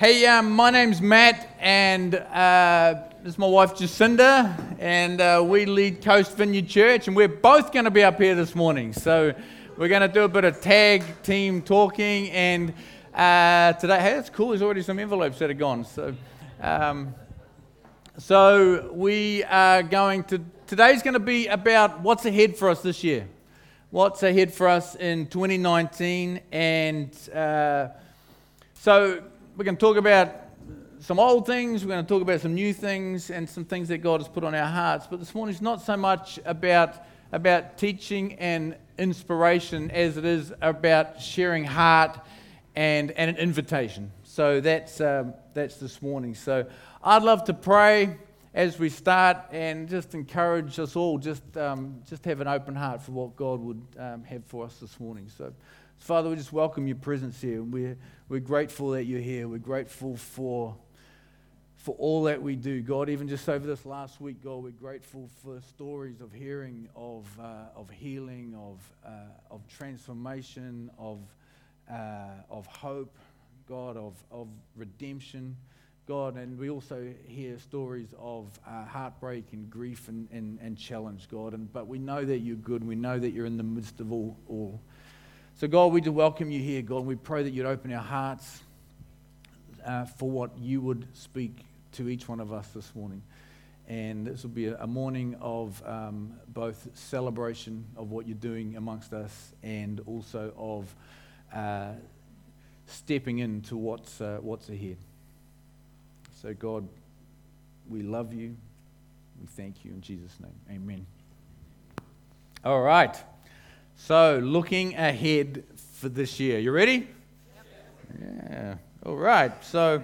Hey, um, my name's Matt, and uh, this is my wife Jacinda, and uh, we lead Coast Vineyard Church, and we're both going to be up here this morning. So we're going to do a bit of tag team talking, and uh, today, hey, that's cool. There's already some envelopes that are gone. So, um, so we are going to. Today's going to be about what's ahead for us this year, what's ahead for us in 2019, and uh, so we're going to talk about some old things, we're going to talk about some new things, and some things that God has put on our hearts. But this morning is not so much about, about teaching and inspiration as it is about sharing heart and, and an invitation. So that's, um, that's this morning. So I'd love to pray as we start and just encourage us all, just, um, just have an open heart for what God would um, have for us this morning. So, Father, we just welcome your presence here. We're, we're grateful that you're here. We're grateful for, for all that we do. God, even just over this last week, God, we're grateful for stories of hearing, of, uh, of healing, of, uh, of transformation, of, uh, of hope, God, of, of redemption. God, and we also hear stories of uh, heartbreak and grief and, and, and challenge, God. And, but we know that you're good. We know that you're in the midst of all, all. So, God, we do welcome you here, God. We pray that you'd open our hearts uh, for what you would speak to each one of us this morning. And this will be a, a morning of um, both celebration of what you're doing amongst us and also of uh, stepping into what's, uh, what's ahead. So, God, we love you. We thank you in Jesus' name. Amen. All right. So, looking ahead for this year. You ready? Yeah. All right. So,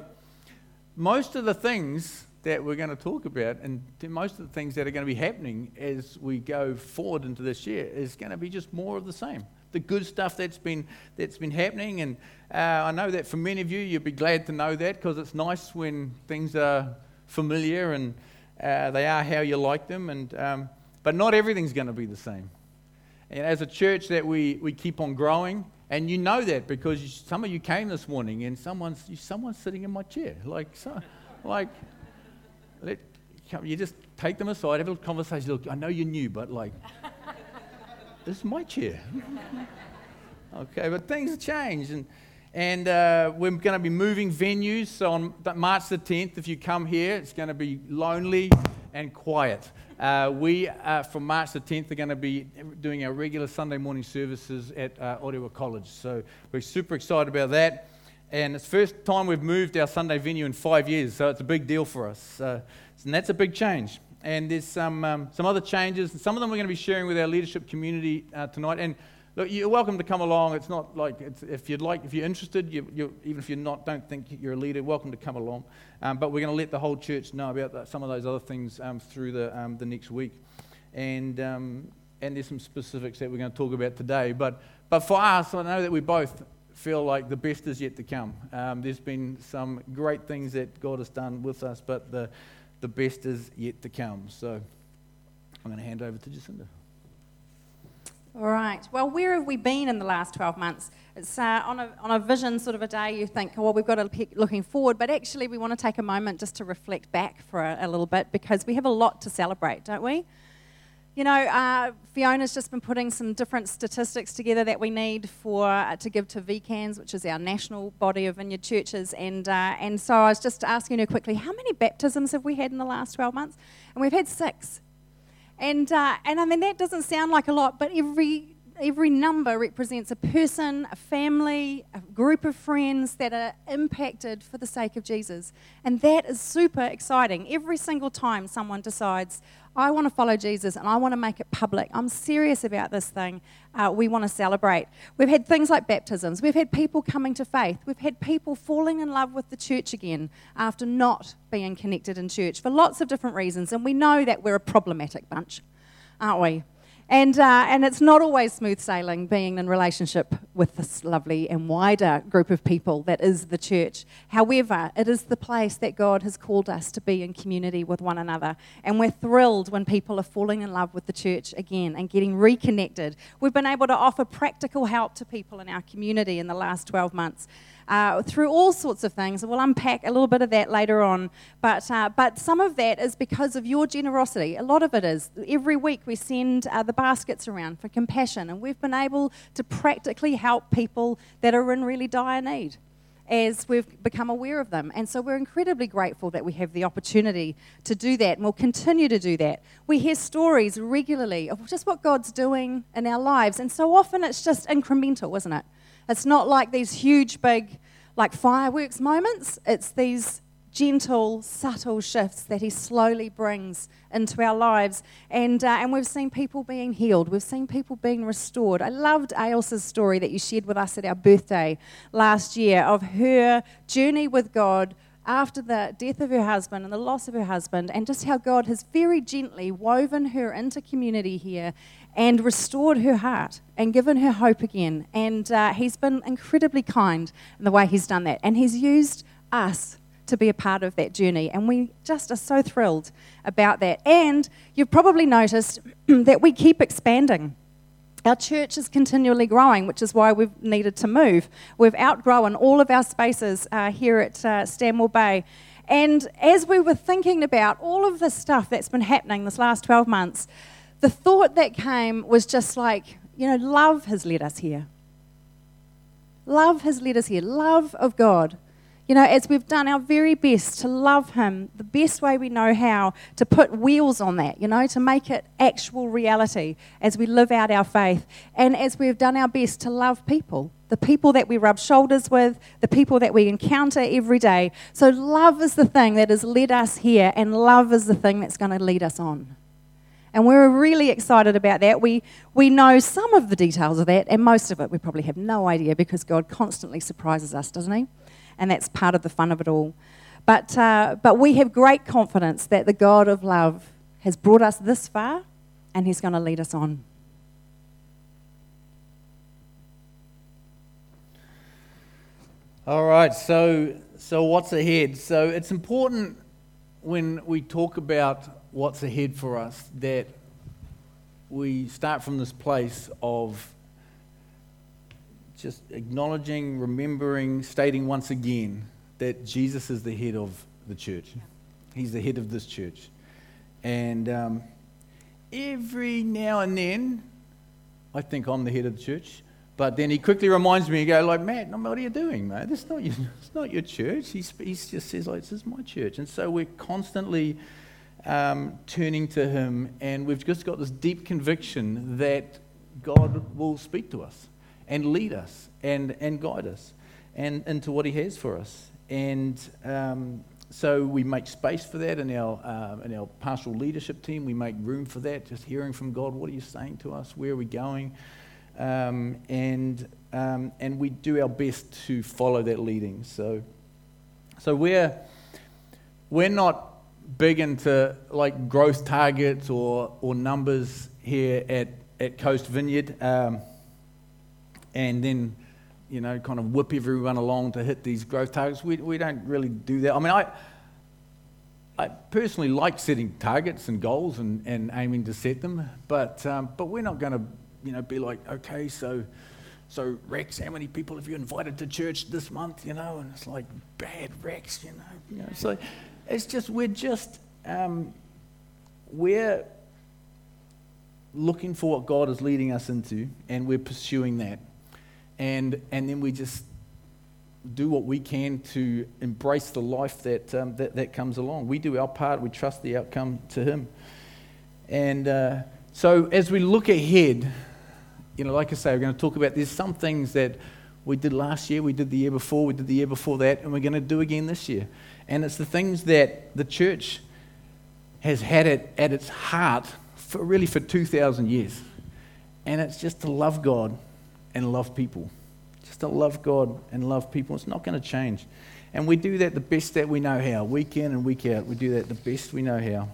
most of the things that we're going to talk about and most of the things that are going to be happening as we go forward into this year is going to be just more of the same. The good stuff that's been, that's been happening. And uh, I know that for many of you, you'll be glad to know that because it's nice when things are familiar and uh, they are how you like them. And, um, but not everything's going to be the same. And as a church that we, we keep on growing, and you know that because you, some of you came this morning and someone's, someone's sitting in my chair. Like, so, like let, you just take them aside, have a little conversation. Look, I know you're new, but like, this is my chair. okay, but things change. And, and uh, we're going to be moving venues. So on March the 10th, if you come here, it's going to be lonely and quiet. Uh, we, uh, from March the 10th, are going to be doing our regular Sunday morning services at uh, Orewa College. So we're super excited about that. And it's the first time we've moved our Sunday venue in five years, so it's a big deal for us. Uh, and that's a big change. And there's some, um, some other changes. Some of them we're going to be sharing with our leadership community uh, tonight. And look, you're welcome to come along. It's not like it's, if you'd like, if you're interested, you, even if you're not, don't think you're a leader, welcome to come along. Um, but we're going to let the whole church know about that, some of those other things um, through the, um, the next week. And, um, and there's some specifics that we're going to talk about today. But, but for us, I know that we both feel like the best is yet to come. Um, there's been some great things that God has done with us, but the, the best is yet to come. So I'm going to hand over to Jacinda. Right. Well, where have we been in the last 12 months? It's uh, on, a, on a vision sort of a day, you think, well, we've got to be looking forward, but actually, we want to take a moment just to reflect back for a, a little bit because we have a lot to celebrate, don't we? You know, uh, Fiona's just been putting some different statistics together that we need for uh, to give to VCANS, which is our national body of vineyard churches. And, uh, and so I was just asking her quickly, how many baptisms have we had in the last 12 months? And we've had six. And, uh, and I mean, that doesn't sound like a lot, but every, every number represents a person, a family, a group of friends that are impacted for the sake of Jesus. And that is super exciting. Every single time someone decides, I want to follow Jesus and I want to make it public. I'm serious about this thing. Uh, we want to celebrate. We've had things like baptisms. We've had people coming to faith. We've had people falling in love with the church again after not being connected in church for lots of different reasons. And we know that we're a problematic bunch, aren't we? And, uh, and it's not always smooth sailing being in relationship with this lovely and wider group of people that is the church. However, it is the place that God has called us to be in community with one another. And we're thrilled when people are falling in love with the church again and getting reconnected. We've been able to offer practical help to people in our community in the last 12 months. Uh, through all sorts of things. We'll unpack a little bit of that later on. But, uh, but some of that is because of your generosity. A lot of it is. Every week we send uh, the baskets around for compassion, and we've been able to practically help people that are in really dire need as we've become aware of them. And so we're incredibly grateful that we have the opportunity to do that, and we'll continue to do that. We hear stories regularly of just what God's doing in our lives, and so often it's just incremental, isn't it? It's not like these huge, big, like fireworks moments. It's these gentle, subtle shifts that He slowly brings into our lives. And, uh, and we've seen people being healed, we've seen people being restored. I loved Ailsa's story that you shared with us at our birthday last year of her journey with God after the death of her husband and the loss of her husband, and just how God has very gently woven her into community here and restored her heart and given her hope again. And uh, He's been incredibly kind in the way He's done that. And He's used us to be a part of that journey. And we just are so thrilled about that. And you've probably noticed that we keep expanding. Our church is continually growing, which is why we've needed to move. We've outgrown all of our spaces uh, here at uh, Stanmore Bay. And as we were thinking about all of the stuff that's been happening this last 12 months, the thought that came was just like, you know, love has led us here. Love has led us here. Love of God you know, as we've done our very best to love Him, the best way we know how, to put wheels on that, you know, to make it actual reality as we live out our faith. And as we've done our best to love people, the people that we rub shoulders with, the people that we encounter every day. So, love is the thing that has led us here, and love is the thing that's going to lead us on. And we're really excited about that. We, we know some of the details of that, and most of it we probably have no idea because God constantly surprises us, doesn't He? And that's part of the fun of it all. But, uh, but we have great confidence that the God of love has brought us this far and He's going to lead us on. All right, so, so what's ahead? So it's important when we talk about what's ahead for us that we start from this place of just acknowledging, remembering, stating once again that Jesus is the head of the church. He's the head of this church. And um, every now and then, I think I'm the head of the church. But then he quickly reminds me, he go like, Matt, what are you doing, mate? This not your, it's not your church. He, he just says, like, this is my church. And so we're constantly um, turning to him, and we've just got this deep conviction that God will speak to us and lead us and, and guide us and into what He has for us. And um, so we make space for that in our, uh, in our pastoral leadership team. We make room for that, just hearing from God what are you saying to us? Where are we going? Um, and, um, and we do our best to follow that leading. So, so we're, we're not big into like growth targets or, or numbers here at, at Coast Vineyard. Um, and then, you know, kind of whip everyone along to hit these growth targets. We, we don't really do that. I mean, I, I personally like setting targets and goals and, and aiming to set them, but, um, but we're not going to, you know, be like, okay, so, so Rex, how many people have you invited to church this month, you know? And it's like, bad Rex, you know. You know so it's just, we're just, um, we're looking for what God is leading us into, and we're pursuing that and, and then we just do what we can to embrace the life that, um, that, that, comes along. We do our part, we trust the outcome to Him. And uh, so as we look ahead, you know, like I say, we're going to talk about there's some things that we did last year, we did the year before, we did the year before that, and we're going to do again this year. And it's the things that the church has had it at its heart for really for 2,000 years. And it's just to love God and love people. Just to love God and love people. It's not going to change. And we do that the best that we know how, week in and week out. We do that the best we know how.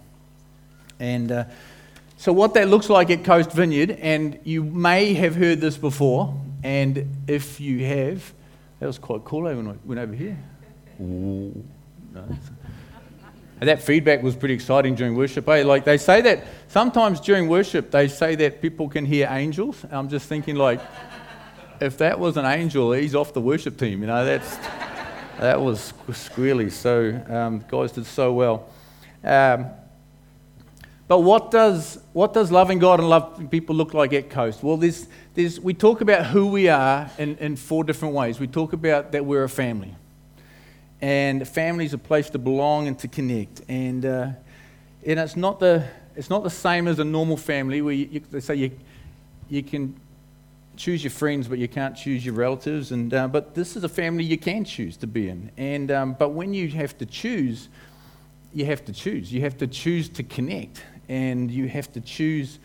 And uh, so, what that looks like at Coast Vineyard, and you may have heard this before, and if you have, that was quite cool when I went over here. Ooh, that feedback was pretty exciting during worship. Eh? Like they say that sometimes during worship, they say that people can hear angels. I'm just thinking, like, if that was an angel, he's off the worship team. You know, that's, that was squealy. So, um, guys did so well. Um, but what does, what does loving God and loving people look like at Coast? Well, there's, there's, we talk about who we are in, in four different ways. We talk about that we're a family. And family is a place to belong and to connect. And, uh, and it's, not the, it's not the same as a normal family where you, you, they say you, you can choose your friends, but you can't choose your relatives. And, uh, but this is a family you can choose to be in. And, um, but when you have to choose, you have to choose. You have to choose to connect and you have to choose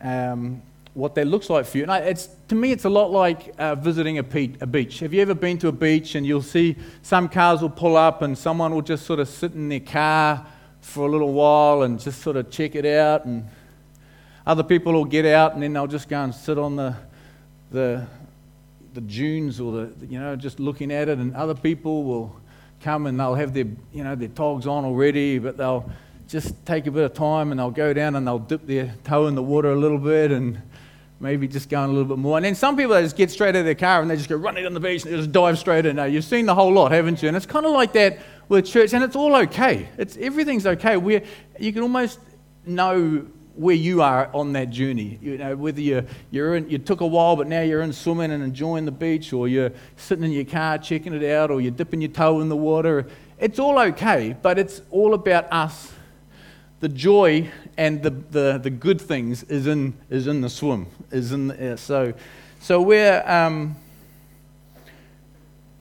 um, what that looks like for you. And I, it's, to me, it's a lot like uh, visiting a, pe- a beach. Have you ever been to a beach and you'll see some cars will pull up and someone will just sort of sit in their car for a little while and just sort of check it out, and other people will get out and then they'll just go and sit on the the the dunes or the you know just looking at it, and other people will come and they'll have their you know their togs on already, but they'll just take a bit of time and they'll go down and they'll dip their toe in the water a little bit and maybe just go going a little bit more. And then some people they just get straight out of their car and they just go running on the beach and they just dive straight in. Now, you've seen the whole lot, haven't you? And it's kind of like that with church, and it's all okay. It's, everything's okay. We're, you can almost know where you are on that journey. You know, whether you you're in, you took a while, but now you're in swimming and enjoying the beach, or you're sitting in your car checking it out, or you're dipping your toe in the water. It's all okay, but it's all about us the joy and the, the, the good things is in, is in the swim. Is in the, so, so we're, um,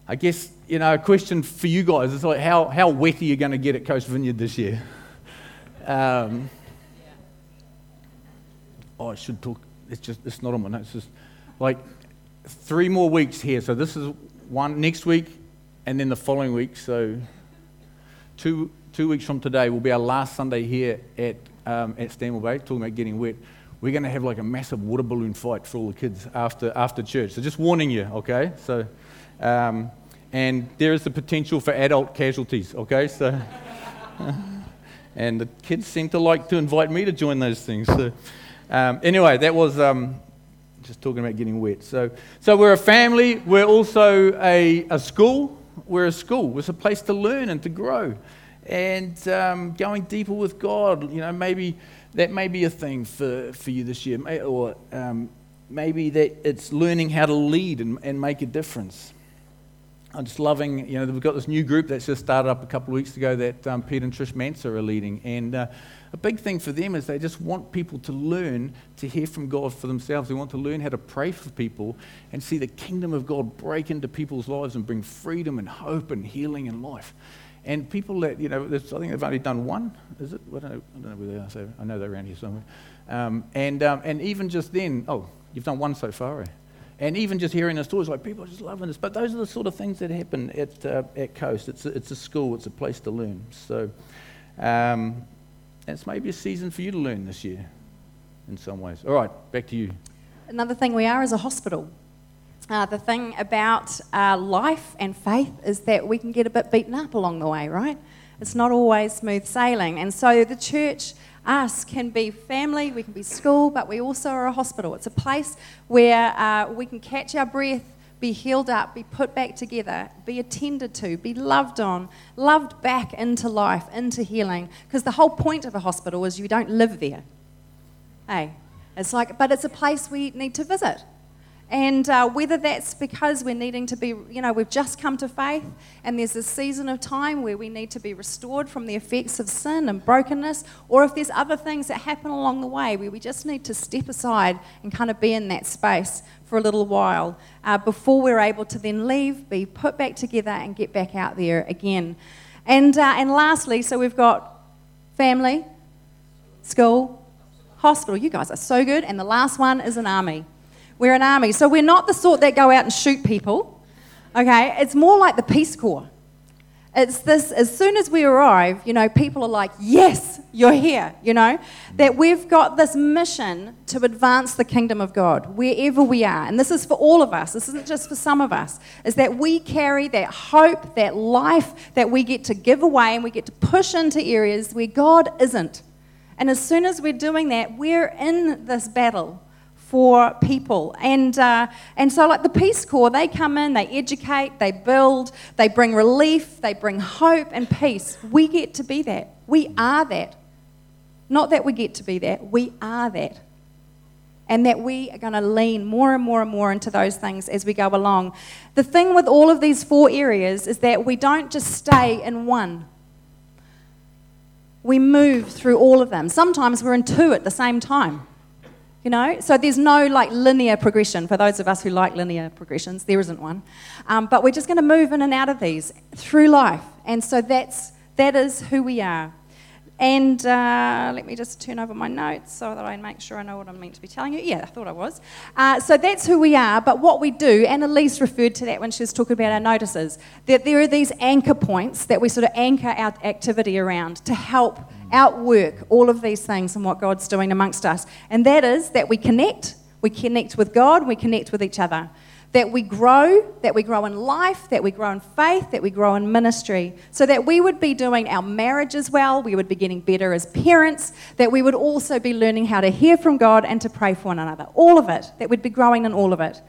I guess, you know, a question for you guys is like, how, how wet are you going to get at Coast Vineyard this year? Um, oh, I should talk. It's just, it's not on my notes. It's just like three more weeks here. So this is one next week and then the following week. So two, two weeks from today will be our last Sunday here at, um, at Stanmore Bay, talking about getting wet. We're going to have like a massive water balloon fight for all the kids after, after church. So just warning you, okay? So, um, and there is the potential for adult casualties, okay? So, and the kids seem to like to invite me to join those things. So, um, anyway, that was um, just talking about getting wet. So, so we're a family. We're also a, a school. We're a school. It's a place to learn and to grow and um, going deeper with God. You know, maybe that may be a thing for, for you this year, or um, maybe that it's learning how to lead and, and make a difference. I'm just loving, you know, we've got this new group that's just started up a couple of weeks ago that um, Pete and Trish Mansa are leading. And uh, a big thing for them is they just want people to learn to hear from God for themselves. They want to learn how to pray for people and see the kingdom of God break into people's lives and bring freedom and hope and healing and life. And people that, you know, I think they've only done one, is it? I don't know, I don't know where they are, so I know they're around here somewhere. Um, and, um, and even just then, oh, you've done one so far, eh? And even just hearing the stories, like people are just loving this. But those are the sort of things that happen at, uh, at Coast. It's a, it's a school, it's a place to learn. So um, it's maybe a season for you to learn this year in some ways. All right, back to you. Another thing we are is a hospital. Uh, the thing about uh, life and faith is that we can get a bit beaten up along the way, right? It's not always smooth sailing. And so the church, us, can be family, we can be school, but we also are a hospital. It's a place where uh, we can catch our breath, be healed up, be put back together, be attended to, be loved on, loved back into life, into healing. Because the whole point of a hospital is you don't live there. Hey, it's like, but it's a place we need to visit. And uh, whether that's because we're needing to be, you know, we've just come to faith and there's a season of time where we need to be restored from the effects of sin and brokenness, or if there's other things that happen along the way where we just need to step aside and kind of be in that space for a little while uh, before we're able to then leave, be put back together, and get back out there again. And, uh, and lastly, so we've got family, school, hospital. You guys are so good. And the last one is an army. We're an army. So we're not the sort that go out and shoot people. Okay? It's more like the Peace Corps. It's this, as soon as we arrive, you know, people are like, yes, you're here, you know, that we've got this mission to advance the kingdom of God wherever we are. And this is for all of us, this isn't just for some of us, is that we carry that hope, that life that we get to give away and we get to push into areas where God isn't. And as soon as we're doing that, we're in this battle for people. And, uh, and so, like the Peace Corps, they come in, they educate, they build, they bring relief, they bring hope and peace. We get to be that. We are that. Not that we get to be that, we are that. And that we are going to lean more and more and more into those things as we go along. The thing with all of these four areas is that we don't just stay in one we move through all of them. Sometimes we're in two at the same time. You know, so there's no like linear progression for those of us who like linear progressions. There isn't one, um, but we're just going to move in and out of these through life, and so that's that is who we are. And uh, let me just turn over my notes so that I make sure I know what I'm meant to be telling you. Yeah, I thought I was. Uh, so that's who we are. But what we do, Annalise referred to that when she was talking about our notices, that there are these anchor points that we sort of anchor our activity around to help outwork all of these things and what God's doing amongst us. And that is that we connect, we connect with God, we connect with each other that we grow, that we grow in life, that we grow in faith, that we grow in ministry, so that we would be doing our marriage as well, we would be getting better as parents, that we would also be learning how to hear from God and to pray for one another. All of it, that we'd be growing in all of it.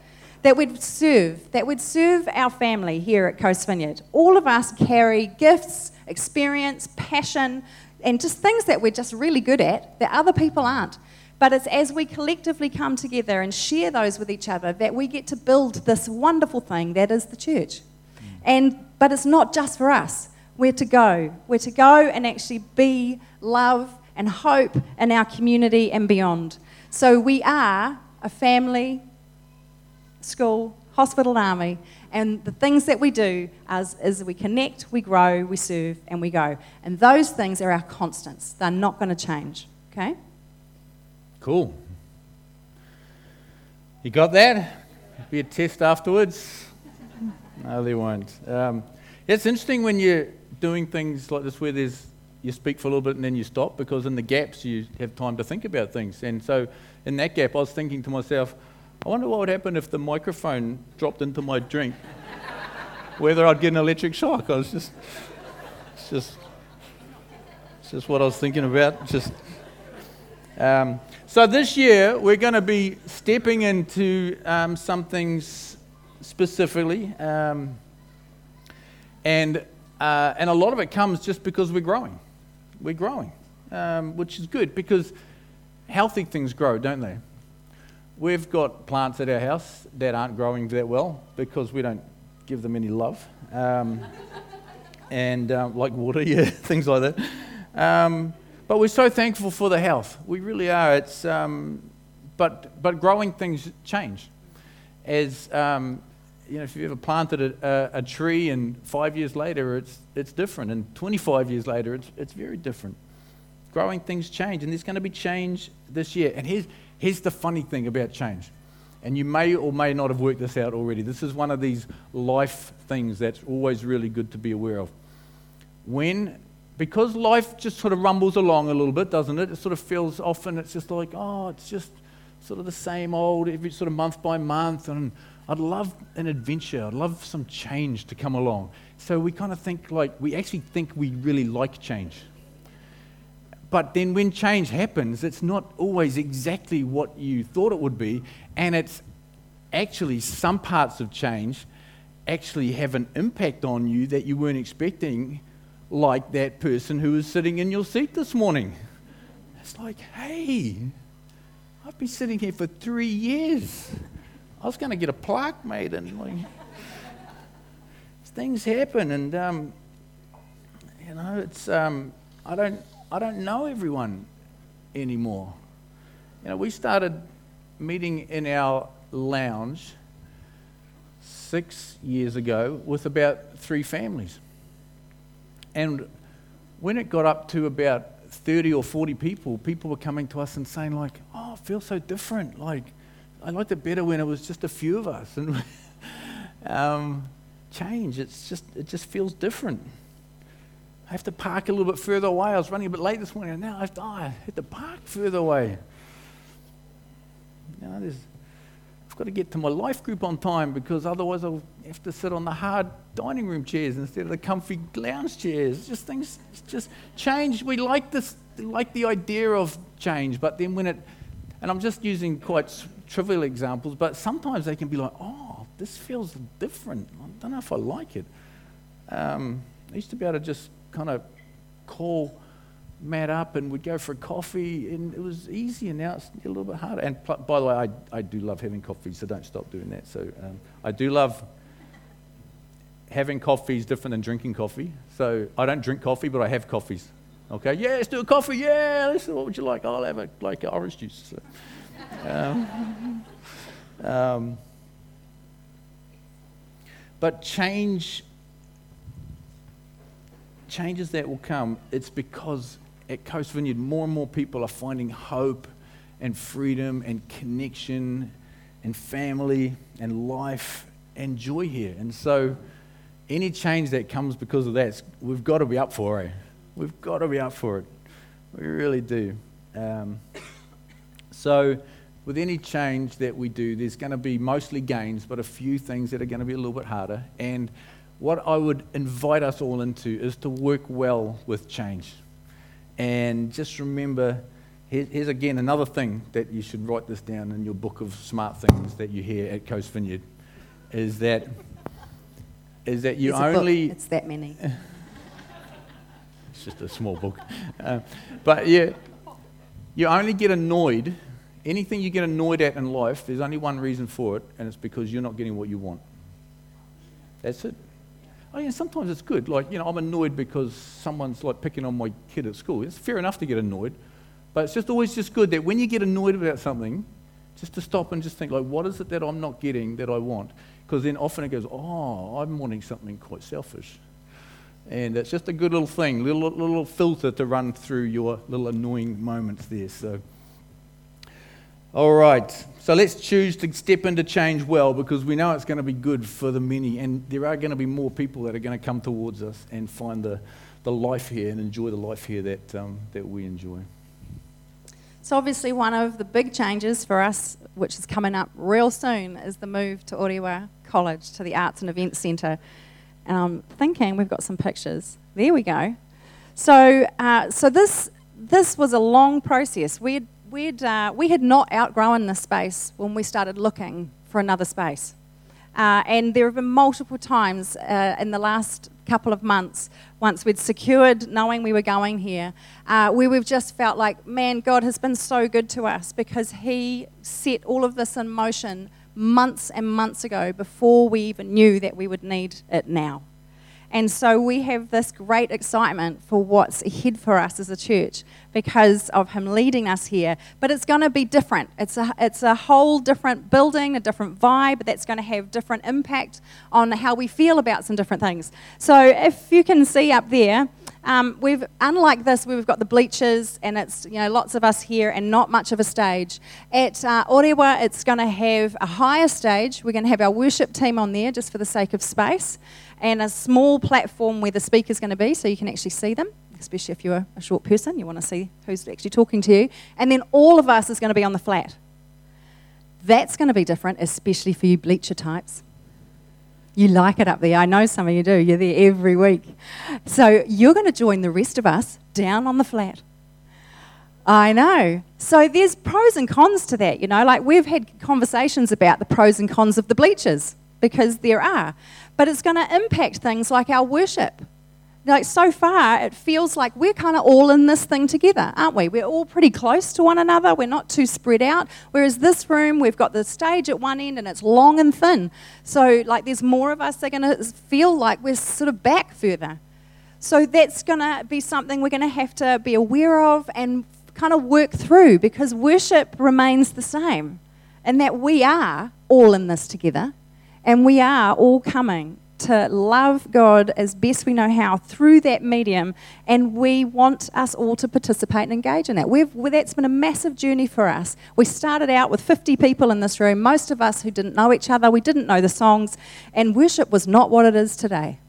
That we'd serve, that we'd serve our family here at Coast Vineyard. All of us carry gifts, experience, passion, and just things that we're just really good at that other people aren't. But it's as we collectively come together and share those with each other that we get to build this wonderful thing that is the church. Mm. And, but it's not just for us. We're to go. We're to go and actually be love and hope in our community and beyond. So we are a family, school, hospital, army, and the things that we do as, is we connect, we grow, we serve, and we go. And those things are our constants. They're not going to change. Okay? Cool. You got that? Be a test afterwards? No, they won't. Um, it's interesting when you're doing things like this where there's you speak for a little bit and then you stop because in the gaps you have time to think about things. And so in that gap, I was thinking to myself, I wonder what would happen if the microphone dropped into my drink, whether I'd get an electric shock. I was just, it's just, it's just what I was thinking about. Just. Um, so this year, we're going to be stepping into um, some things specifically. Um, and, uh, and a lot of it comes just because we're growing. We're growing, um, which is good because healthy things grow, don't they? We've got plants at our house that aren't growing that well because we don't give them any love. Um, and um, like water, yeah, things like that. Um, but we're so thankful for the health. We really are. It's, um, but, but growing things change. As um, you know, if you ever planted a, a, a, tree and five years later it's, it's different, and 25 years later it's, it's very different. Growing things change, and there's going to be change this year. And here's, here's the funny thing about change. And you may or may not have worked this out already. This is one of these life things that's always really good to be aware of. When because life just sort of rumbles along a little bit, doesn't it? It sort of feels often it's just like, oh, it's just sort of the same old, every sort of month by month. And I'd love an adventure. I'd love some change to come along. So we kind of think like, we actually think we really like change. But then when change happens, it's not always exactly what you thought it would be. And it's actually some parts of change actually have an impact on you that you weren't expecting like that person who was sitting in your seat this morning. It's like, hey, I've been sitting here for three years. I was going to get a plaque made, and like, things happen, and um, you know, it's um, I don't I don't know everyone anymore. You know, we started meeting in our lounge six years ago with about three families. And when it got up to about 30 or 40 people, people were coming to us and saying, like, oh, it feels so different. Like, I liked it better when it was just a few of us. And um, change, it's just, it just feels different. I have to park a little bit further away. I was running a bit late this morning, and now I have to, oh, I to park further away. Know, there's, I've got to get to my life group on time because otherwise I'll have to sit on the hard dining room chairs instead of the comfy lounge chairs. Just things just change. We like this, like the idea of change, but then when it, and I'm just using quite trivial examples, but sometimes they can be like, oh, this feels different. I don't know if I like it. Um, I used to be able to just kind of call Matt up and we'd go for a coffee, and it was and now it's a little bit harder. And by the way, I, I do love having coffee, so don't stop doing that. So um, I do love having coffee is different than drinking coffee. So I don't drink coffee, but I have coffees. Okay, yeah, let's do a coffee. Yeah, let's, what would you like? I'll have a, like orange juice. So, um, um, but change, changes that will come, it's because at Coast Vineyard, more and more people are finding hope and freedom and connection and family and life and joy here. And so, any change that comes because of that, we've got to be up for it. We've got to be up for it. We really do. Um, so, with any change that we do, there's going to be mostly gains, but a few things that are going to be a little bit harder. And what I would invite us all into is to work well with change. And just remember here's again another thing that you should write this down in your book of smart things that you hear at Coast Vineyard is that is that you only it's that many. It's just a small book. Uh, but yeah you only get annoyed anything you get annoyed at in life there's only one reason for it and it's because you're not getting what you want. That's it Oh, yeah, sometimes it's good. Like, you know, I'm annoyed because someone's like picking on my kid at school. It's fair enough to get annoyed. But it's just always just good that when you get annoyed about something, just to stop and just think, like, what is it that I'm not getting that I want? Because then often it goes, oh, I'm wanting something quite selfish. And it's just a good little thing, little, little filter to run through your little annoying moments there. So. All right, so let's choose to step into change well because we know it's going to be good for the many, and there are going to be more people that are going to come towards us and find the, the life here and enjoy the life here that, um, that we enjoy. So, obviously, one of the big changes for us, which is coming up real soon, is the move to Orewa College, to the Arts and Events Centre. And I'm thinking we've got some pictures. There we go. So, uh, so this, this was a long process. We had we'd, uh, we had not outgrown this space when we started looking for another space. Uh, and there have been multiple times uh, in the last couple of months, once we'd secured knowing we were going here, uh, where we've just felt like, man, God has been so good to us because He set all of this in motion months and months ago before we even knew that we would need it now. And so we have this great excitement for what's ahead for us as a church because of him leading us here. But it's going to be different. It's a, it's a whole different building, a different vibe that's going to have different impact on how we feel about some different things. So if you can see up there, um, we've unlike this, we've got the bleachers, and it's you know lots of us here, and not much of a stage. At uh, Orewa, it's going to have a higher stage. We're going to have our worship team on there, just for the sake of space and a small platform where the speaker's going to be so you can actually see them, especially if you're a short person, you want to see who's actually talking to you. And then all of us is going to be on the flat. That's going to be different, especially for you bleacher types. You like it up there. I know some of you do. You're there every week. So you're going to join the rest of us down on the flat. I know. So there's pros and cons to that, you know. Like we've had conversations about the pros and cons of the bleachers because there are but it's going to impact things like our worship. Like so far, it feels like we're kind of all in this thing together, aren't we? We're all pretty close to one another. We're not too spread out. Whereas this room, we've got the stage at one end and it's long and thin. So, like, there's more of us that are going to feel like we're sort of back further. So, that's going to be something we're going to have to be aware of and kind of work through because worship remains the same and that we are all in this together and we are all coming to love God as best we know how through that medium, and we want us all to participate and engage in that. We've, that's been a massive journey for us. We started out with 50 people in this room, most of us who didn't know each other, we didn't know the songs, and worship was not what it is today.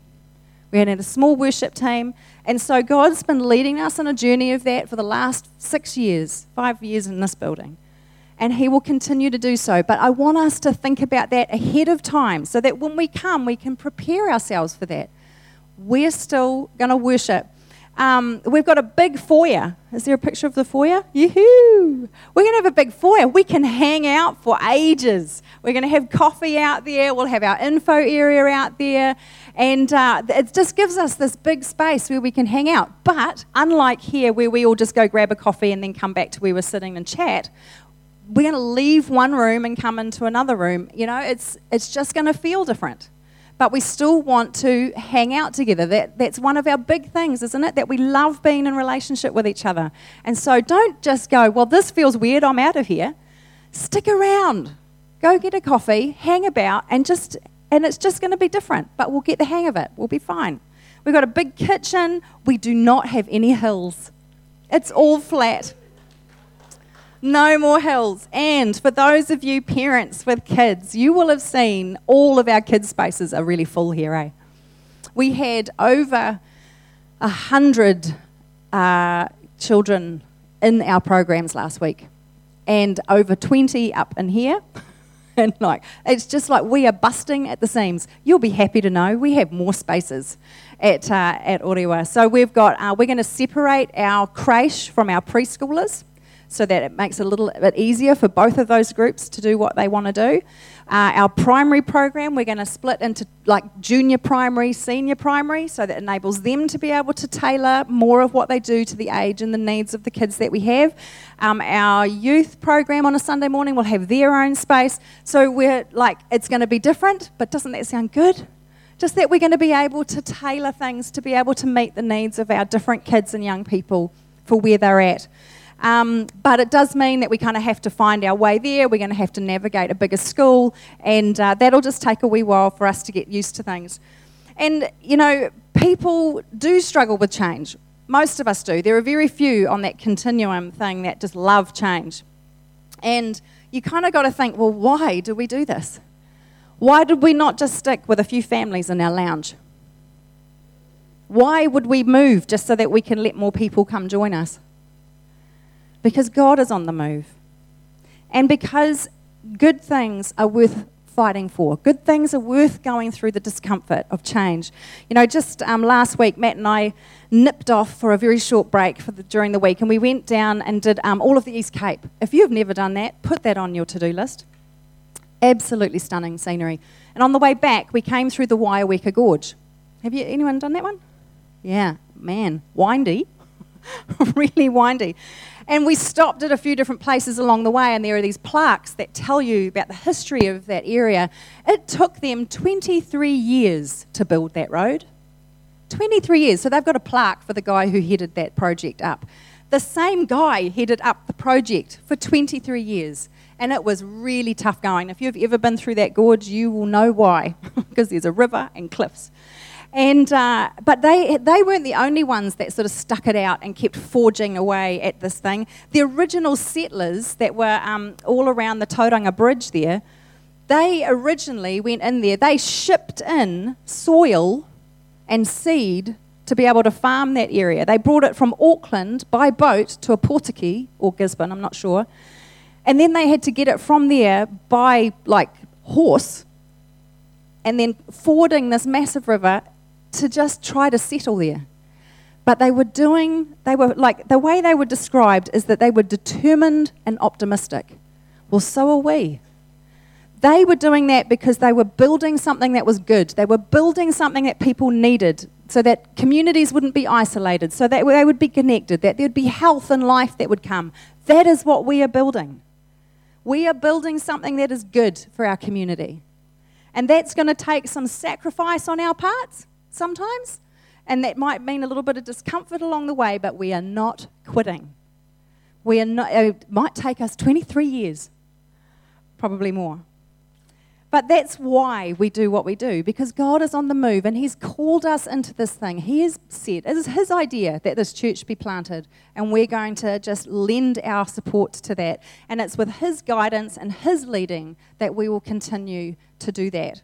We had a small worship team, and so God's been leading us on a journey of that for the last six years, five years in this building and He will continue to do so. But I want us to think about that ahead of time so that when we come, we can prepare ourselves for that. We're still going to worship. Um, we've got a big foyer. Is there a picture of the foyer? Yoo-hoo! We're going to have a big foyer. We can hang out for ages. We're going to have coffee out there. We'll have our info area out there. And uh, it just gives us this big space where we can hang out. But unlike here, where we all just go grab a coffee and then come back to where we're sitting and chat, we're going to leave one room and come into another room. You know, it's, it's just going to feel different but we still want to hang out together. That, that's one of our big things, isn't it? That we love being in relationship with each other. And so don't just go, well, this feels weird, I'm out of here. Stick around. Go get a coffee, hang about, and just and it's just going to be different, but we'll get the hang of it. We'll be fine. We've got a big kitchen. We do not have any hills. It's all flat. No more hills. And for those of you parents with kids, you will have seen all of our kids' spaces are really full here, eh? We had over a hundred uh, children in our programs last week, and over 20 up in here. and like it's just like we are busting at the seams. You'll be happy to know we have more spaces at uh, at Orewa. So we've got uh, we're going to separate our creche from our preschoolers so that it makes it a little bit easier for both of those groups to do what they want to do. Uh, our primary program, we're going to split into like junior primary, senior primary, so that enables them to be able to tailor more of what they do to the age and the needs of the kids that we have. Um, our youth program on a Sunday morning will have their own space. So we're like, it's going to be different, but doesn't that sound good? Just that we're going to be able to tailor things to be able to meet the needs of our different kids and young people for where they're at. Um, but it does mean that we kind of have to find our way there. We're going to have to navigate a bigger school, and uh, that'll just take a wee while for us to get used to things. And, you know, people do struggle with change. Most of us do. There are very few on that continuum thing that just love change. And you kind of got to think, well, why do we do this? Why did we not just stick with a few families in our lounge? Why would we move just so that we can let more people come join us? Because God is on the move. And because good things are worth fighting for. Good things are worth going through the discomfort of change. You know, just um, last week, Matt and I nipped off for a very short break the, during the week, and we went down and did um, all of the East Cape. If you've never done that, put that on your to do list. Absolutely stunning scenery. And on the way back, we came through the Waioeka Gorge. Have you anyone done that one? Yeah, man, windy, really windy. And we stopped at a few different places along the way, and there are these plaques that tell you about the history of that area. It took them 23 years to build that road. 23 years. So they've got a plaque for the guy who headed that project up. The same guy headed up the project for 23 years. And it was really tough going. If you've ever been through that gorge, you will know why, because there's a river and cliffs. And, uh, but they, they weren't the only ones that sort of stuck it out and kept forging away at this thing. The original settlers that were um, all around the Tauranga Bridge there, they originally went in there, they shipped in soil and seed to be able to farm that area. They brought it from Auckland by boat to Opotiki or Gisborne, I'm not sure. And then they had to get it from there by like horse and then fording this massive river to just try to settle there. But they were doing, they were like, the way they were described is that they were determined and optimistic. Well, so are we. They were doing that because they were building something that was good. They were building something that people needed so that communities wouldn't be isolated, so that they would be connected, that there'd be health and life that would come. That is what we are building. We are building something that is good for our community. And that's going to take some sacrifice on our parts sometimes, and that might mean a little bit of discomfort along the way, but we are not quitting. We are not, it might take us 23 years, probably more. But that's why we do what we do, because God is on the move and He's called us into this thing. He has said, it is His idea that this church be planted, and we're going to just lend our support to that. And it's with His guidance and His leading that we will continue to do that.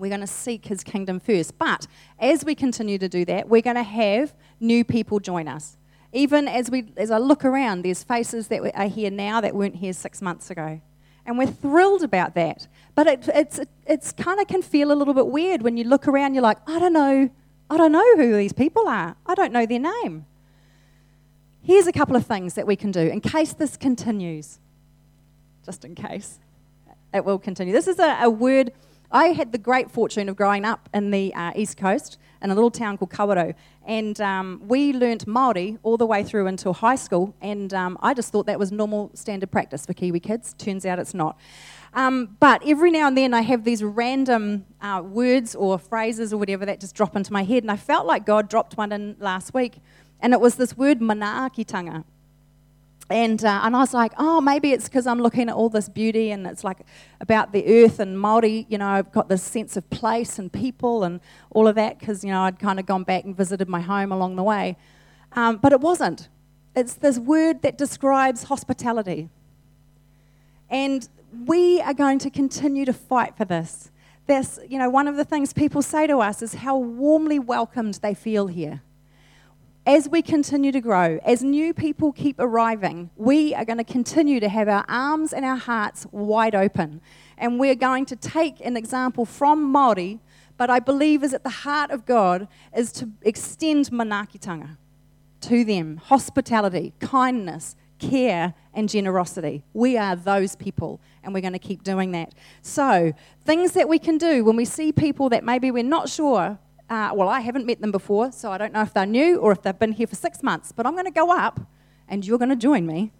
We're going to seek his kingdom first. But as we continue to do that, we're going to have new people join us. Even as, we, as I look around, there's faces that are here now that weren't here six months ago. And we're thrilled about that. But it, it's, it, it's kind of can feel a little bit weird when you look around, you're like, I don't know I don't know who these people are. I don't know their name. Here's a couple of things that we can do in case this continues. Just in case it will continue. This is a, a word. I had the great fortune of growing up in the uh, East Coast in a little town called Kawerau. And um, we learnt Māori all the way through until high school. And um, I just thought that was normal standard practice for Kiwi kids. Turns out it's not. Um, but every now and then I have these random uh, words or phrases or whatever that just drop into my head. And I felt like God dropped one in last week. And it was this word manaakitanga. And, uh, and I was like, oh, maybe it's because I'm looking at all this beauty and it's like about the earth and Māori, you know, I've got this sense of place and people and all of that because, you know, I'd kind of gone back and visited my home along the way. Um, but it wasn't. It's this word that describes hospitality. And we are going to continue to fight for this. This, you know, one of the things people say to us is how warmly welcomed they feel here as we continue to grow, as new people keep arriving, we are going to continue to have our arms and our hearts wide open. And we're going to take an example from Māori, but I believe is at the heart of God, is to extend manaakitanga to them hospitality, kindness, care, and generosity. We are those people, and we're going to keep doing that. So, things that we can do when we see people that maybe we're not sure uh, well, I haven't met them before, so I don't know if they're new or if they've been here for six months, but I'm going to go up and you're going to join me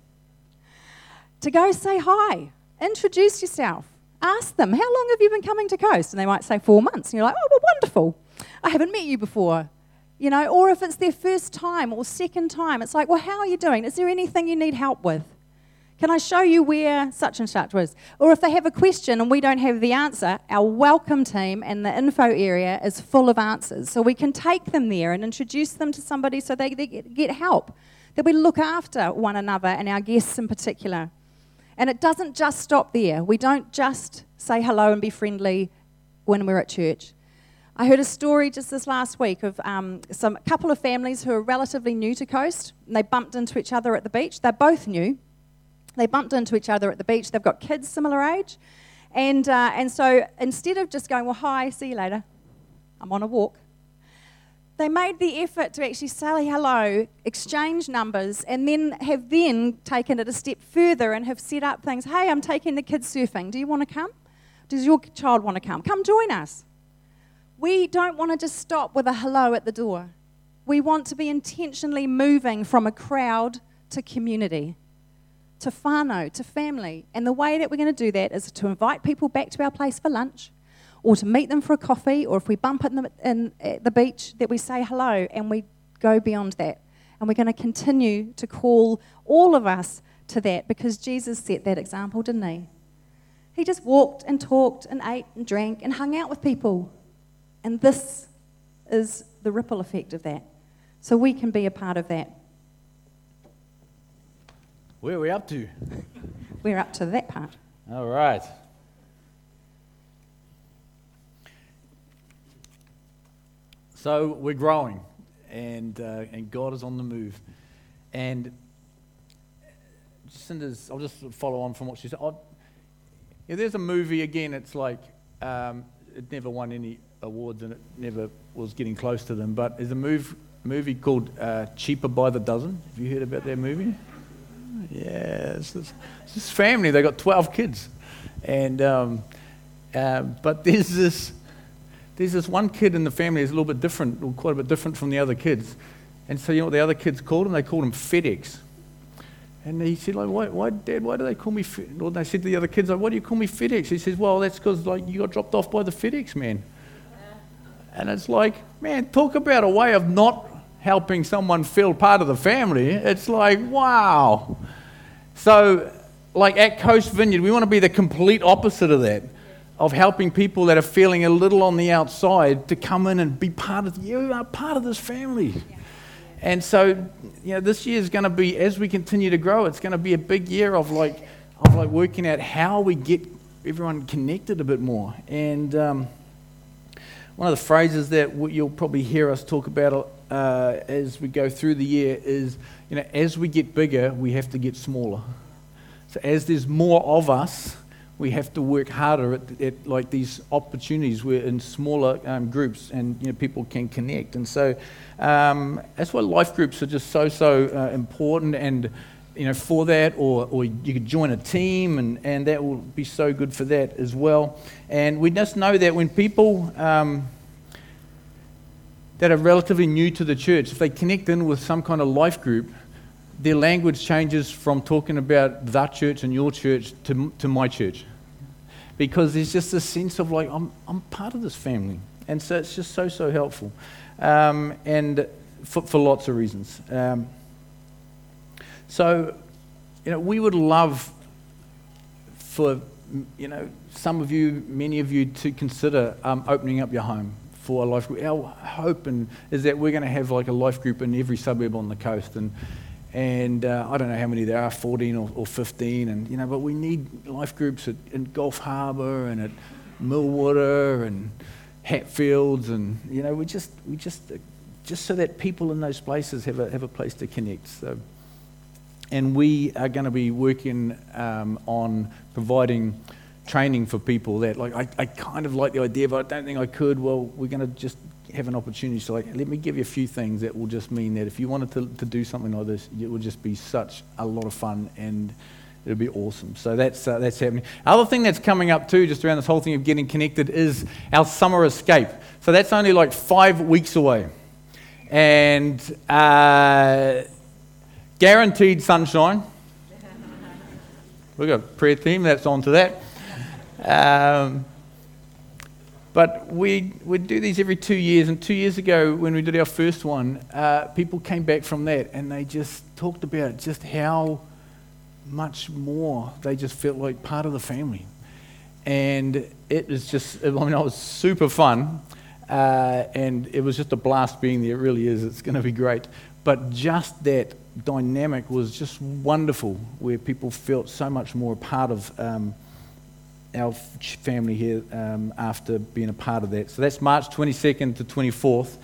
to go say hi, introduce yourself, ask them, How long have you been coming to Coast? And they might say, Four months. And you're like, Oh, well, wonderful. I haven't met you before. You know, or if it's their first time or second time, it's like, Well, how are you doing? Is there anything you need help with? Can I show you where such and such was? Or if they have a question and we don't have the answer, our welcome team and the info area is full of answers. So we can take them there and introduce them to somebody so they get help. That we look after one another and our guests in particular. And it doesn't just stop there. We don't just say hello and be friendly when we're at church. I heard a story just this last week of um, some couple of families who are relatively new to Coast. And they bumped into each other at the beach. They're both new they bumped into each other at the beach. They've got kids similar age. And, uh, and so instead of just going, well, hi, see you later, I'm on a walk, they made the effort to actually say hello, exchange numbers, and then have then taken it a step further and have set up things. Hey, I'm taking the kids surfing. Do you want to come? Does your child want to come? Come join us. We don't want to just stop with a hello at the door. We want to be intentionally moving from a crowd to community to whānau, to family. And the way that we're going to do that is to invite people back to our place for lunch or to meet them for a coffee, or if we bump in, at the beach, that we say hello and we go beyond that. And we're going to continue to call all of us to that because Jesus set that example, didn't he? He just walked and talked and ate and drank and hung out with people. And this is the ripple effect of that. So we can be a part of that. Where are we up to? We're up to that part. All right. So we're growing, and, uh, and God is on the move. And Cinder's, I'll just follow on from what she said. I'll, yeah, there's a movie, again, it's like um, it never won any awards and it never was getting close to them, but there's a move, movie called uh, Cheaper by the Dozen. Have you heard about that movie? Yeah, it's this, this family. They got 12 kids. And, um, uh, but there's this, there's this one kid in the family is a little bit different, quite a bit different from the other kids. And so, you know what the other kids called him? They called him FedEx. And he said, like, why, why, Dad, why do they call me FedEx? Or they said to the other kids, like, why do you call me FedEx? He says, well, that's because, like, you got dropped off by the FedEx man. And it's like, man, talk about a way of not helping someone feel part of the family. It's like, wow. So, like at Coast Vineyard, we want to be the complete opposite of that, of helping people that are feeling a little on the outside to come in and be part of, you are part of this family. And so, you know, this year is going to be, as we continue to grow, it's going to be a big year of like, of like working out how we get everyone connected a bit more. And um, one of the phrases that you'll probably hear us talk about uh, as we go through the year is, you know, as we get bigger, we have to get smaller. So as there's more of us, we have to work harder at, at like these opportunities where in smaller um, groups and you know, people can connect. And so um, that's why life groups are just so, so uh, important. And you know, for that, or, or you could join a team, and, and that will be so good for that as well. And we just know that when people um, that are relatively new to the church, if they connect in with some kind of life group, their language changes from talking about that church and your church to, to my church. Because there's just a sense of like, I'm, I'm part of this family. And so it's just so, so helpful. Um, and for, for lots of reasons. Um, so, you know, we would love for, you know, some of you, many of you, to consider um, opening up your home for a life group. Our hope and, is that we're going to have like a life group in every suburb on the coast. And, and uh, I don't know how many there are, 14 or, or 15, and you know, but we need life groups at, in Gulf Harbour and at Millwater and Hatfields, and you know, we just we just just so that people in those places have a have a place to connect. So, and we are going to be working um, on providing training for people that like I, I kind of like the idea, but I don't think I could. Well, we're going to just have an opportunity to like, let me give you a few things that will just mean that if you wanted to, to do something like this, it would just be such a lot of fun and it'll be awesome. So that's, uh, that's happening. Other thing that's coming up too, just around this whole thing of getting connected, is our summer escape. So that's only like five weeks away. And uh, guaranteed sunshine. We've got a prayer team that's on to that. Um, but we would do these every two years. And two years ago, when we did our first one, uh, people came back from that and they just talked about just how much more they just felt like part of the family. And it was just, I mean, it was super fun. Uh, and it was just a blast being there. It really is. It's going to be great. But just that dynamic was just wonderful, where people felt so much more a part of. Um, our family here um, after being a part of that. So that's March 22nd to 24th.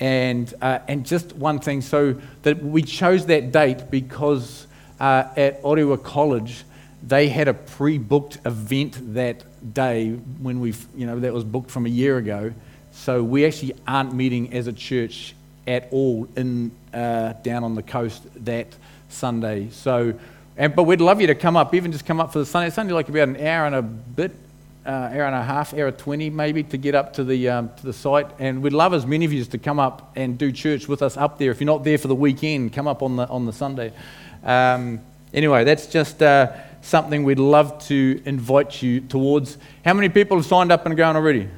And, uh, and just one thing, so that we chose that date because uh, at Orewa College, they had a pre-booked event that day when we, you know, that was booked from a year ago. So we actually aren't meeting as a church at all in uh, down on the coast that Sunday. So and, but we'd love you to come up, even just come up for the Sunday. It's only like about an hour and a bit, uh, hour and a half, hour 20 maybe to get up to the, um, to the site. And we'd love as many of you as to come up and do church with us up there. If you're not there for the weekend, come up on the, on the Sunday. Um, anyway, that's just uh, something we'd love to invite you towards. How many people have signed up and gone already?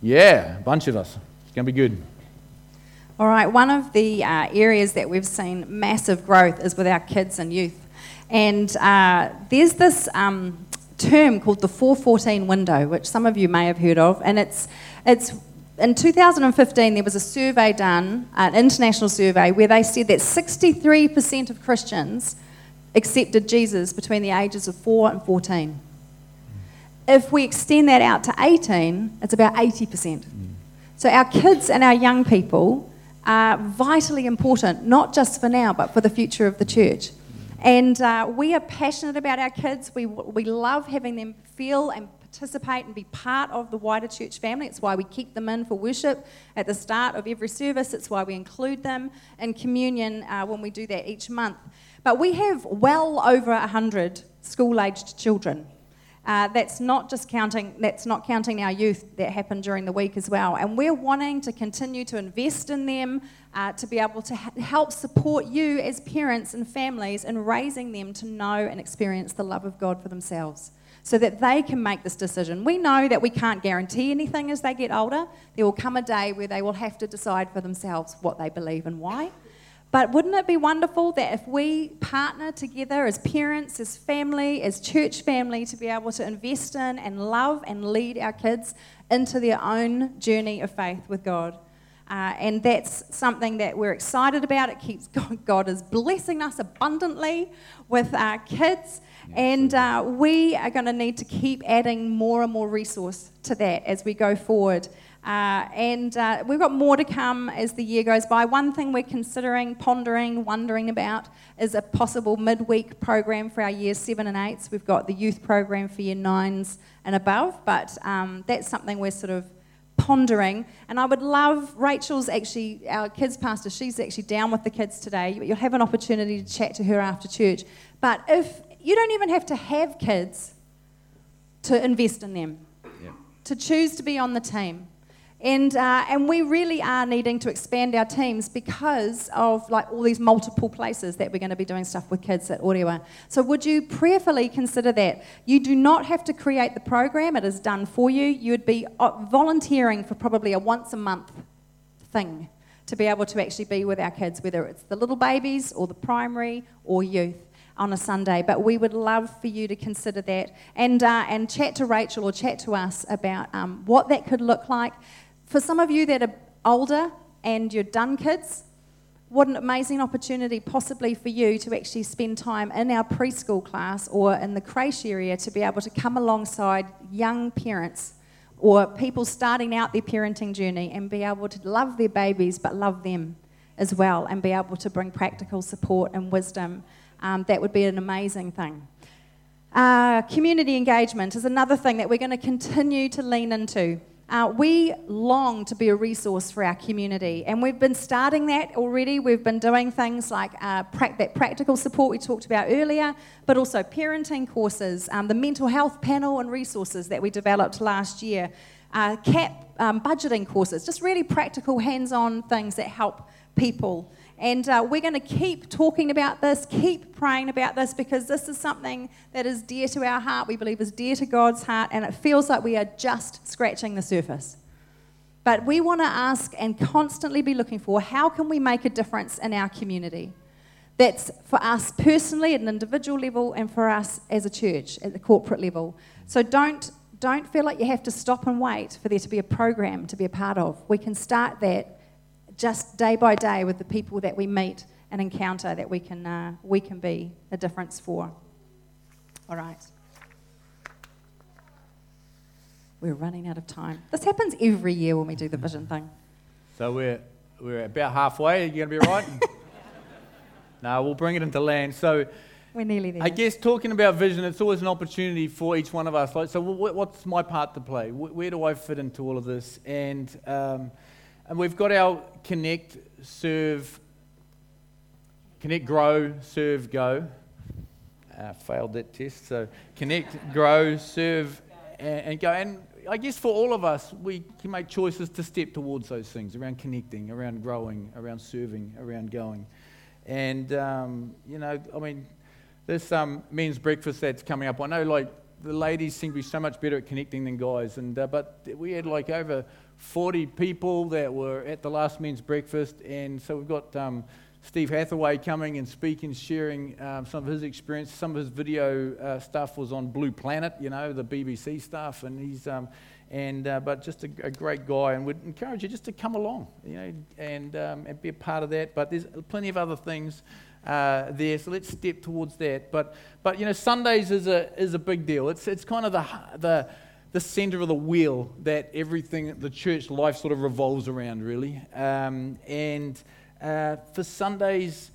Yeah, a bunch of us. It's going to be good. All right, one of the uh, areas that we've seen massive growth is with our kids and youth. And uh, there's this um, term called the 414 window, which some of you may have heard of. And it's, it's in 2015, there was a survey done, an international survey, where they said that 63% of Christians accepted Jesus between the ages of 4 and 14. If we extend that out to 18, it's about 80%. So our kids and our young people are vitally important, not just for now, but for the future of the church. And uh, we are passionate about our kids. We, we love having them feel and participate and be part of the wider church family. It's why we keep them in for worship at the start of every service. It's why we include them in communion uh, when we do that each month. But we have well over 100 school aged children. Uh, that's not just counting that's not counting our youth that happen during the week as well and we're wanting to continue to invest in them uh, to be able to ha- help support you as parents and families in raising them to know and experience the love of god for themselves so that they can make this decision. We know that we can't guarantee anything as they get older. There will come a day where they will have to decide for themselves what they believe and why. But wouldn't it be wonderful that if we partner together as parents, as family, as church family, to be able to invest in and love and lead our kids into their own journey of faith with God? Uh, and that's something that we're excited about. It keeps God, God is blessing us abundantly with our kids, and uh, we are going to need to keep adding more and more resource to that as we go forward. Uh, and uh, we've got more to come as the year goes by. One thing we're considering, pondering, wondering about is a possible midweek program for our years seven and eights. We've got the youth program for year nines and above, but um, that's something we're sort of pondering. And I would love, Rachel's actually, our kids pastor, she's actually down with the kids today. You'll have an opportunity to chat to her after church. But if you don't even have to have kids to invest in them, yeah. to choose to be on the team. And, uh, and we really are needing to expand our teams because of like all these multiple places that we're going to be doing stuff with kids at Orewa. So would you prayerfully consider that? You do not have to create the program, it is done for you. You would be uh, volunteering for probably a once a month thing to be able to actually be with our kids, whether it's the little babies or the primary or youth on a Sunday. But we would love for you to consider that and, uh, and chat to Rachel or chat to us about um, what that could look like. For some of you that are older and you're done kids, what an amazing opportunity possibly for you to actually spend time in our preschool class or in the creche area to be able to come alongside young parents or people starting out their parenting journey and be able to love their babies but love them as well and be able to bring practical support and wisdom. Um, that would be an amazing thing. Uh, community engagement is another thing that we're going to continue to lean into. Uh, we long to be a resource for our community, and we've been starting that already. We've been doing things like uh, pra- that practical support we talked about earlier, but also parenting courses, um, the mental health panel and resources that we developed last year, uh, CAP um, budgeting courses, just really practical, hands on things that help people and uh, we're going to keep talking about this, keep praying about this, because this is something that is dear to our heart. We believe is dear to God's heart, and it feels like we are just scratching the surface. But we want to ask and constantly be looking for how can we make a difference in our community? That's for us personally at an individual level and for us as a church at the corporate level. So don't, don't feel like you have to stop and wait for there to be a program to be a part of. We can start that just day by day with the people that we meet and encounter that we can, uh, we can be a difference for. All right. We're running out of time. This happens every year when we do the vision thing. So we're, we're about halfway. Are you going to be right? no, we'll bring it into land. So we're nearly there. I guess talking about vision, it's always an opportunity for each one of us. Like, so what's my part to play? Where do I fit into all of this? And um, and we've got our connect, serve, connect, grow, serve, go. Uh, failed that test. So connect, grow, serve, and, and, go. And I guess for all of us, we can make choices to step towards those things around connecting, around growing, around serving, around going. And, um, you know, I mean, this um, men's breakfast that's coming up. I know, like, the ladies seem to be so much better at connecting than guys. And, uh, but we had, like, over 40 people that were at the last men's breakfast. And so we've got um, Steve Hathaway coming and speaking, sharing um, some of his experience. Some of his video uh, stuff was on Blue Planet, you know, the BBC stuff. And he's, um, and, uh, but just a, a, great guy. And we'd encourage you just to come along, you know, and, um, and be a part of that. But there's plenty of other things. Uh, there, so let's step towards that. But, but you know, Sundays is a, is a big deal. It's, it's kind of the, the, the center of the wheel that everything, the church life sort of revolves around, really. Um, and uh, for Sundays,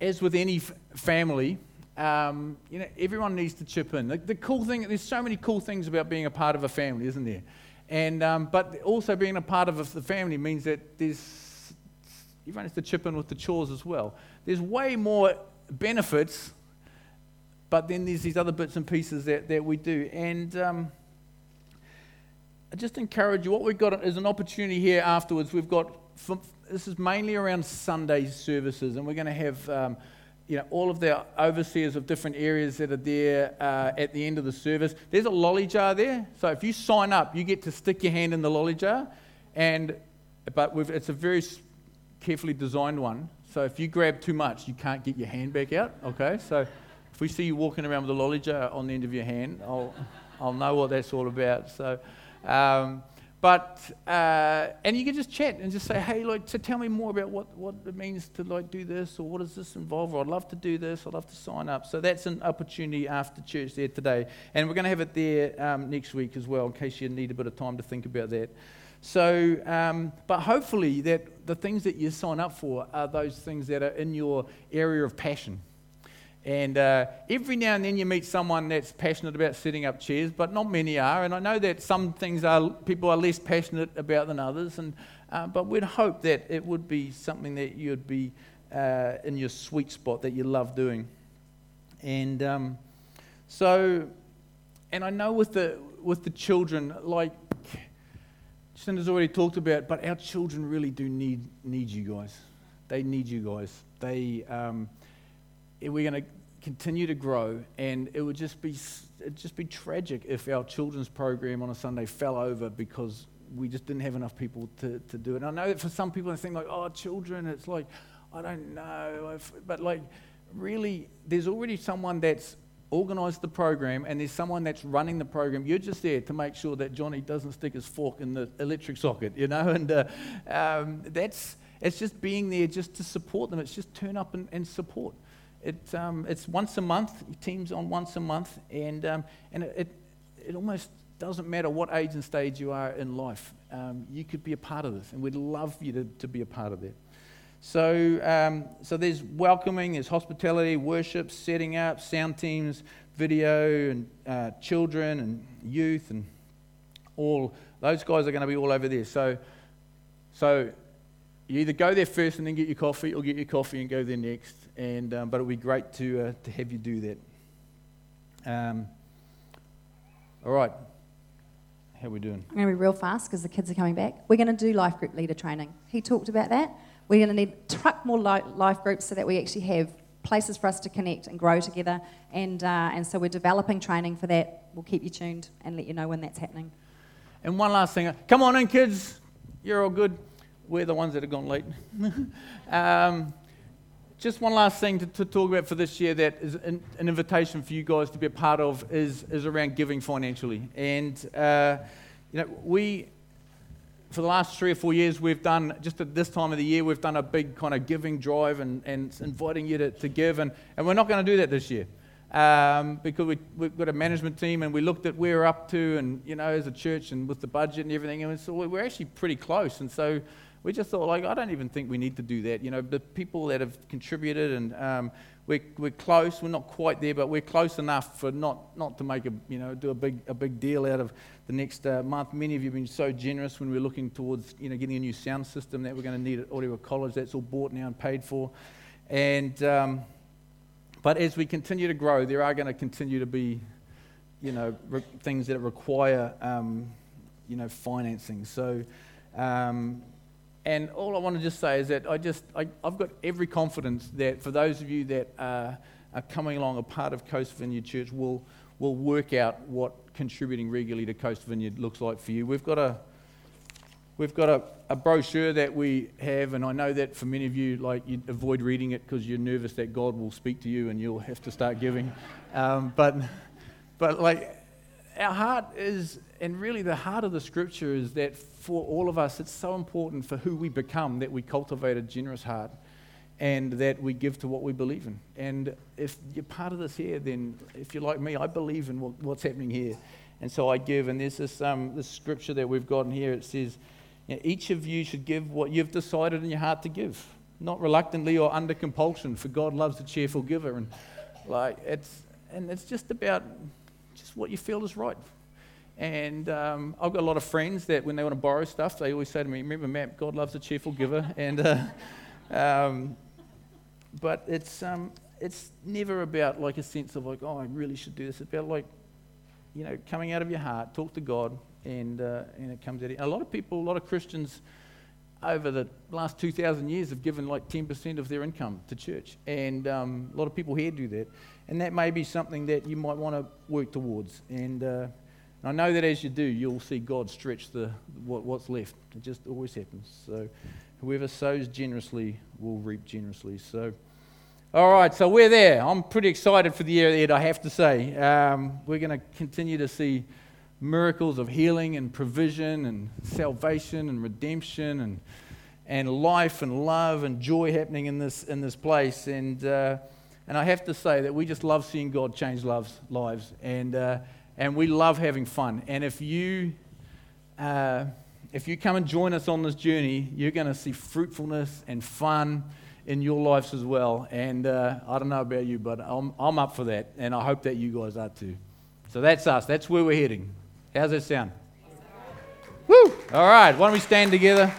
as with any f- family, um, you know, everyone needs to chip in. The, the, cool thing, there's so many cool things about being a part of a family, isn't there? And, um, but also being a part of the family means that there's, everyone has to chip in with the chores as well. There's way more benefits, but then there's these other bits and pieces that, that we do. And, um, I just encourage you. What we've got is an opportunity here afterwards. We've got this is mainly around Sunday services, and we're going to have um, you know all of the overseers of different areas that are there uh, at the end of the service. There's a lolly jar there, so if you sign up, you get to stick your hand in the lolly jar, and but it's a very carefully designed one. So if you grab too much, you can't get your hand back out. Okay, so if we see you walking around with a lolly jar on the end of your hand, I'll I'll know what that's all about. So. Um, but uh, and you can just chat and just say, hey, like, so tell me more about what, what it means to like do this, or what does this involve, or I'd love to do this, I'd love to sign up. So that's an opportunity after church there today, and we're going to have it there um, next week as well, in case you need a bit of time to think about that. So, um, but hopefully that the things that you sign up for are those things that are in your area of passion. And uh, every now and then you meet someone that's passionate about setting up chairs, but not many are. And I know that some things are people are less passionate about than others. And uh, but we'd hope that it would be something that you'd be uh, in your sweet spot that you love doing. And um, so, and I know with the with the children, like Cinder's already talked about, but our children really do need need you guys. They need you guys. They. Um, we're going to continue to grow, and it would just be it'd just be tragic if our children's program on a Sunday fell over because we just didn't have enough people to, to do it. And I know that for some people they think like, oh, children, it's like, I don't know, but like, really, there's already someone that's organised the program and there's someone that's running the program. You're just there to make sure that Johnny doesn't stick his fork in the electric socket, you know, and uh, um, that's it's just being there just to support them. It's just turn up and, and support. It, um, it's once a month, teams on once a month, and, um, and it, it almost doesn't matter what age and stage you are in life. Um, you could be a part of this, and we'd love you to, to be a part of that. So, um, so there's welcoming, there's hospitality, worship, setting up, sound teams, video, and uh, children and youth, and all those guys are going to be all over there. So, so you either go there first and then get your coffee, or get your coffee and go there next and um, but it would be great to uh, to have you do that. Um, all right, how are we doing? I'm going to be real fast because the kids are coming back. We're going to do life group leader training. He talked about that. We're going to need truck more life groups so that we actually have places for us to connect and grow together. And uh, and so we're developing training for that. We'll keep you tuned and let you know when that's happening. And one last thing, come on in, kids. You're all good. We're the ones that have gone late. um, just one last thing to, to, talk about for this year that is an, an, invitation for you guys to be a part of is, is around giving financially. And, uh, you know, we, for the last three or four years, we've done, just at this time of the year, we've done a big kind of giving drive and, and inviting you to, to give. And, and we're not going to do that this year. Um, because we, we've got a management team and we looked at where we're up to and, you know, as a church and with the budget and everything. And so we're actually pretty close. And so we just thought, like, I don't even think we need to do that. You know, the people that have contributed and um, we're, we're close. We're not quite there, but we're close enough for not, not to make a, you know, do a big, a big deal out of the next uh, month. Many of you have been so generous when we're looking towards, you know, getting a new sound system that we're going to need at Orewa College. That's all bought now and paid for. And, um, but as we continue to grow, there are going to continue to be, you know, re- things that require, um, you know, financing. So, um, and all I want to just say is that I just, I, have got every confidence that for those of you that are, are coming along a part of Coast Vineyard Church will, will work out what contributing regularly to Coast Vineyard looks like for you. We've got a, we've got a, a brochure that we have, and I know that for many of you, like you avoid reading it because you're nervous that God will speak to you and you'll have to start giving. Um, but, but like our heart is, and really the heart of the scripture is that for all of us, it's so important for who we become that we cultivate a generous heart and that we give to what we believe in. And if you're part of this here, then if you're like me, I believe in what's happening here. And so I give. And there's this, um, this scripture that we've gotten here. It says, each of you should give what you've decided in your heart to give, not reluctantly or under compulsion, for God loves a cheerful giver. And like it's, and it's just about just what you feel is right. And um, I've got a lot of friends that when they want to borrow stuff, they always say to me, Remember, Matt, God loves a cheerful giver. And, uh, um, but it's, um, it's never about like a sense of like, oh, I really should do this. It's about like, you know, coming out of your heart, talk to God, and, uh, and it comes out. A lot of people, a lot of Christians over the last 2,000 years have given like 10% of their income to church. And um, a lot of people here do that. And that may be something that you might want to work towards. And, uh, I know that as you do, you'll see God stretch the, what, what's left. It just always happens. So whoever sows generously will reap generously. So, all right, so we're there. I'm pretty excited for the year ahead, I have to say. Um, we're going to continue to see miracles of healing and provision and salvation and redemption and, and life and love and joy happening in this, in this place. And, uh, and I have to say that we just love seeing God change lives. And, uh, and we love having fun. And if you, uh, if you come and join us on this journey, you're going to see fruitfulness and fun in your lives as well. And uh, I don't know about you, but I'm, I'm up for that. And I hope that you guys are too. So that's us. That's where we're heading. How's that sound? Woo! All right. Why don't we stand together?